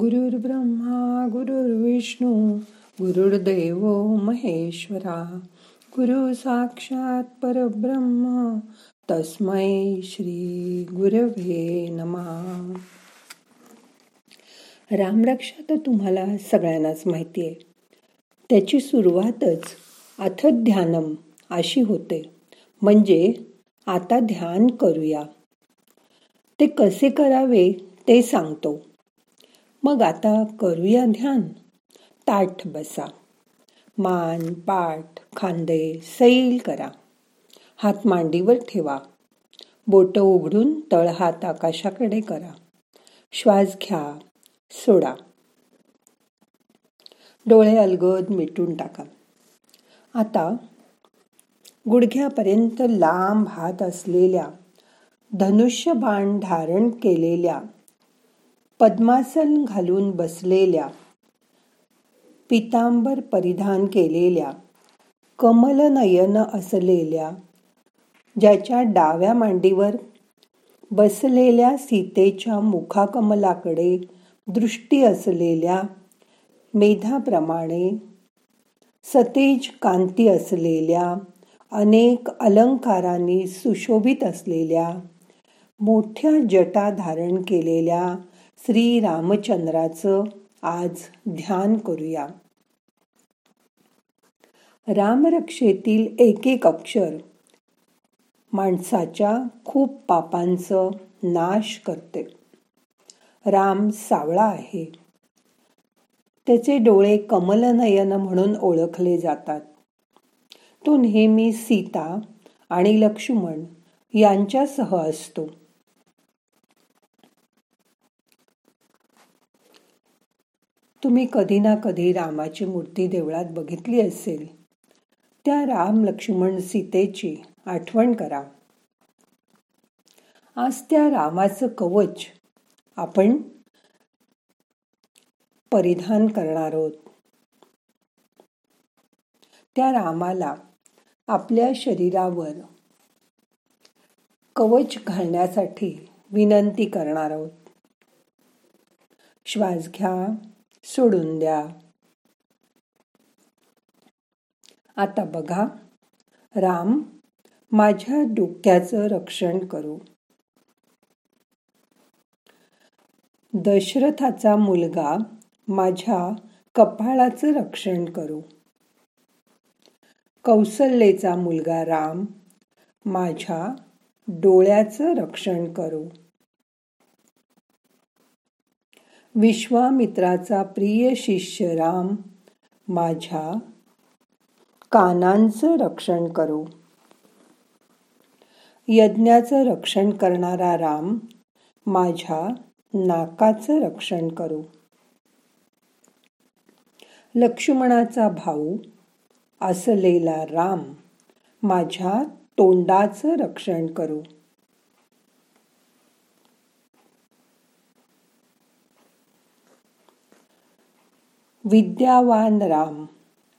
गुरुर्ब्रह्मा गुरुर्विष्णू गुरुर्देव महेश्वरा. गुरु साक्षात परब्रह्म तस्मै श्री गुरवे नमा. रामरक्षा तर तुम्हाला सगळ्यांनाच माहिती आहे. त्याची सुरुवातच अथ ध्यानम अशी होते. म्हणजे आता ध्यान करूया. ते कसे करावे ते सांगतो. मग आता करूया ध्यान. ताठ बसा. मान पाठ खांदे सैल करा. हात मांडीवर ठेवा. बोटं उघडून तळ हात आकाशाकडे करा. श्वास घ्या. सोडा. डोळे अलगद मिटून टाका. आता गुडघ्यापर्यंत लांब हात असलेल्या धनुष्य बाण धारण केलेल्या पद्मासन घालून बसलेल्या पितांबर परिधान केलेल्या कमलनयन असलेल्या ज्याच्या डाव्या मांडीवर बसलेल्या सीतेच्या मुखाकमलाकडे दृष्टी असलेल्या मेधाप्रमाणे सतेज कांती असलेल्या अनेक अलंकारांनी सुशोभित असलेल्या मोठ्या जटा धारण केलेल्या श्री रामचंद्राचं आज ध्यान करूया. रामरक्षेतील एक एक अक्षर माणसाच्या खूप पापांचं नाश करते. राम सावळा आहे. त्याचे डोळे कमलनयन म्हणून ओळखले जातात. तो नेहमी सीता आणि लक्ष्मण यांच्यासह असतो. तुम्ही कधी ना कधी रामाची मूर्ती देवळात बघितली असेल. त्या राम लक्ष्मण सीतेची आठवण करा. आज त्या रामाचं कवच आपण परिधान करणार आहोत. त्या रामाला आपल्या शरीरावर कवच घालण्यासाठी विनंती करणार आहोत. श्वास घ्या. सोडून द्या. आता बघा. राम माझ्या डोक्याचं रक्षण करू. दशरथाचा मुलगा माझ्या कपाळाचं रक्षण करू. कौसल्येचा मुलगा राम माझ्या डोळ्याचं रक्षण करू. विश्वामित्राचा प्रिय शिष्य राम माझ्या कानांचं रक्षण करू. यज्ञाचं रक्षण करणारा राम माझ्या नाकाचं रक्षण करू. लक्ष्मणाचा भाऊ असलेला राम माझ्या तोंडाचं रक्षण करू. विद्यावान राम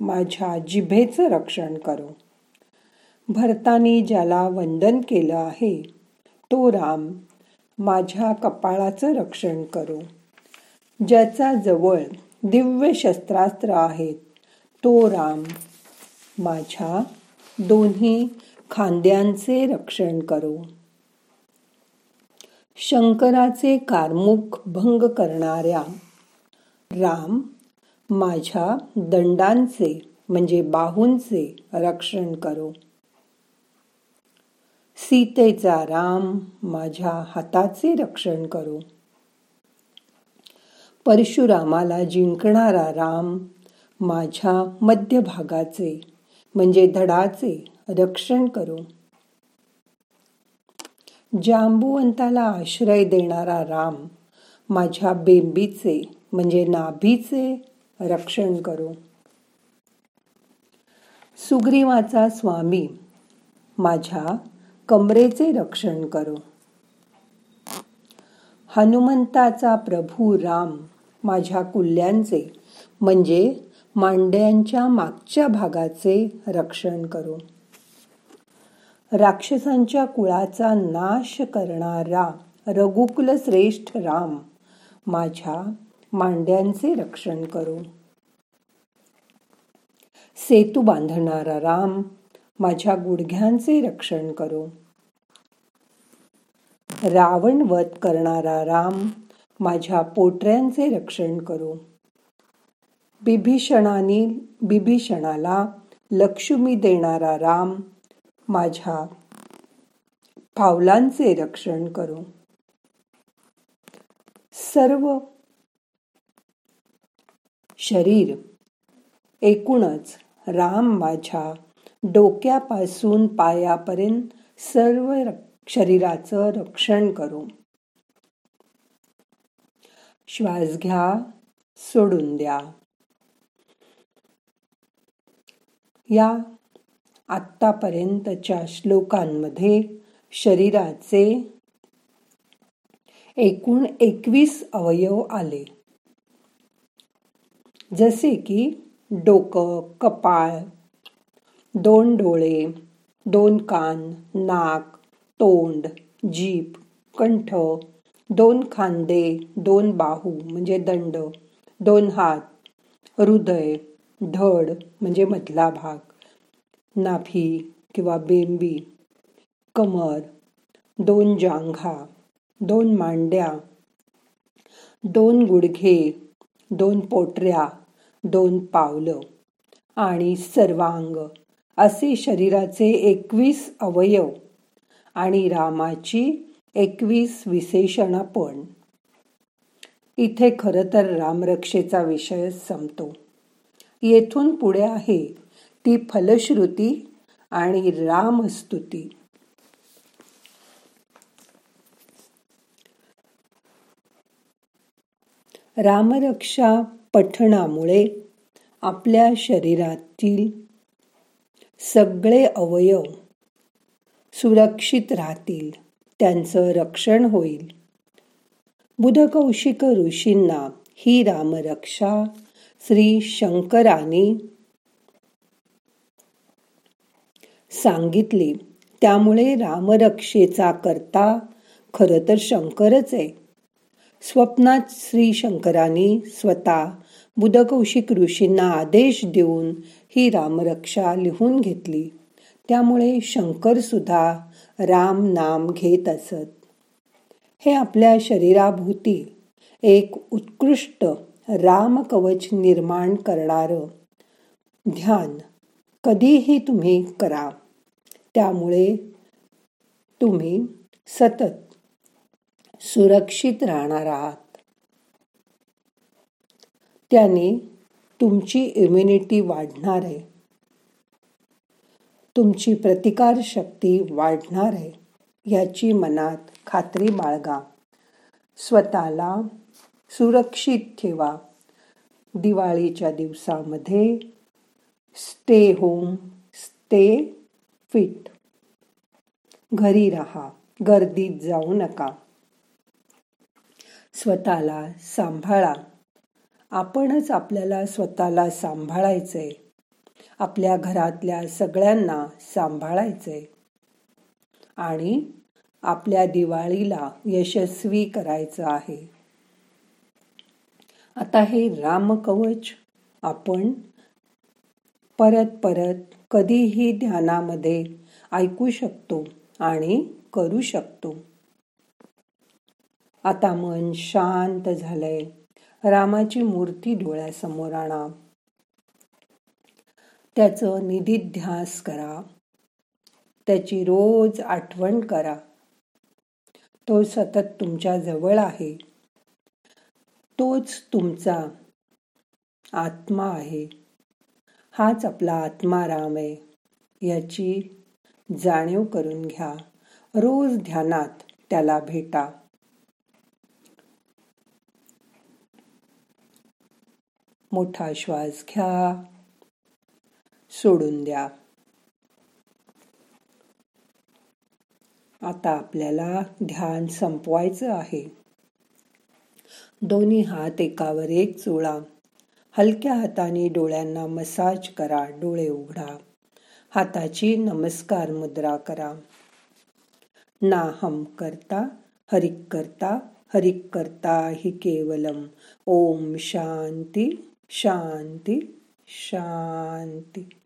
माझ्या जिभेचं रक्षण करो. भरतानी ज्याला वंदन केलं आहे तो राम माझ्या कपाळाचं रक्षण करो. ज्याचा जवळ दिव्य शस्त्रास्त्र आहेत तो राम माझ्या दोन्ही खांद्यांचे रक्षण करो. शंकराचे कारमुख भंग करणाऱ्या राम माझ्या दंडांचे म्हणजे बाहूंचे रक्षण करो. सीतेचा राम माझ्या हाताचे रक्षण करो. परशुरामाला जिंकणारा राम माझ्या मध्यभागाचे म्हणजे धडाचे रक्षण करो. जांबुवंताला आश्रय देणारा राम माझ्या बेंबीचे म्हणजे नाभीचे रक्षण करू. सुग्रीवाचा स्वामी माझ्या कमरेचे रक्षण करू. हनुमंताचा प्रभू राम माझ्या कुल्ल्यांचे म्हणजे मांड्यांच्या मागच्या भागाचे रक्षण करू. राक्षसांच्या कुळाचा नाश करणारा रघुकुल श्रेष्ठ राम माझ्या मांड्यांचे रक्षण करो. सेतू बांधणारा राम माझ्या गुडघ्यांचे रक्षण करो. रावण वध करणारा राम माझ्या पोटऱ्यांचे रक्षण करो. बिभीषणाने बिभीषणाला लक्ष्मी देणारा राम माझ्या पावलांचे रक्षण करो. सर्व शरीर. एकूणच राम माझ्या डोक्यापासून पायापर्यंत सर्व शरीराचं रक्षण करू. श्वास घ्या सोडून द्या. या आत्तापर्यंतच्या श्लोकांमध्ये शरीराचे एकूण एकवीस अवयव आले. जसे की डोकं कपाळ दोन डोळे, दोन कान, नाक, तोंड जीप कंठ, दोन खांदे, दोन बाहू, म्हणजे दंड, दोन हात, हृदय, धड, म्हणजे मधला भाग, नाभी किंवा बेंबी, कमर, दोन जांघा, दोन मांड्या, दोन गुडघे दोन पोटऱ्या दोन पावलं आणि सर्वांग. असे शरीराचे एकवीस अवयव आणि रामाची एकवीस विशेषण पण. इथे खर तर रामरक्षेचा विषय संपतो. येथून पुढे आहे ती फलश्रुती आणि रामस्तुती. रामरक्षा पठणामुळे आपल्या शरीरातील सगळे अवयव सुरक्षित राहतील त्यांचं रक्षण होईल. बुधकौशिक ऋषींना ही रामरक्षा श्री शंकराने सांगितली. त्यामुळे रामरक्षेचा करता खरं तर शंकरच आहे. स्वप्नात श्री शंकराने स्वतः बुधकौशिक ऋषींना आदेश देऊन ही रामरक्षा लिहून घेतली. त्यामुळे शंकर सुद्धा राम नाम घेत असत. हे आपल्या शरीराभोवती एक उत्कृष्ट राम कवच निर्माण करणार ध्यान कधीही तुम्ही करा. त्यामुळे तुम्ही सतत सुरक्षित राहणार आहात. त्याने तुमची इम्युनिटी वाढणार आहे. तुमची प्रतिकार शक्ती वाढणार आहे याची मनात खात्री बाळगा. स्वतःला सुरक्षित ठेवा. दिवाळीच्या दिवसामध्ये स्टे होम स्टे फिट घरी राहा गर्दीत जाऊ नका. स्वतःला सांभाळा. आपणच आपल्याला स्वतःला सांभाळायचंय. आपल्या घरातल्या सगळ्यांना सांभाळायचंय. आणि आपल्या दिवाळीला यशस्वी करायचं आहे. आता हे रामकवच आपण परत परत कधीही ध्यानामध्ये ऐकू शकतो आणि करू शकतो. आता मन शांत झालंय. रामाची मूर्ती डोळ्यासमोर आणा. त्याचं निधिध्यास करा. त्याची रोज आठवण करा. तो सतत तुमच्या जवळ आहे. तोच तुमचा आत्मा आहे. हाच आपला आत्मा राम आहे. याची जाणीव करून घ्या. रोज ध्यानात त्याला भेटा. मोठा श्वास घ्या. सोडून द्या. आता आपल्याला ध्यान संपवायचं आहे. दोन्ही हात एकावर एक चोळा हलक्या हाताने डोळ्यांना मसाज करा. डोळे उघडा. हाताची नमस्कार मुद्रा करा. ना हम करता हरिक करता हरिक करता हि केवलम. ओम शांती. शांती शांती.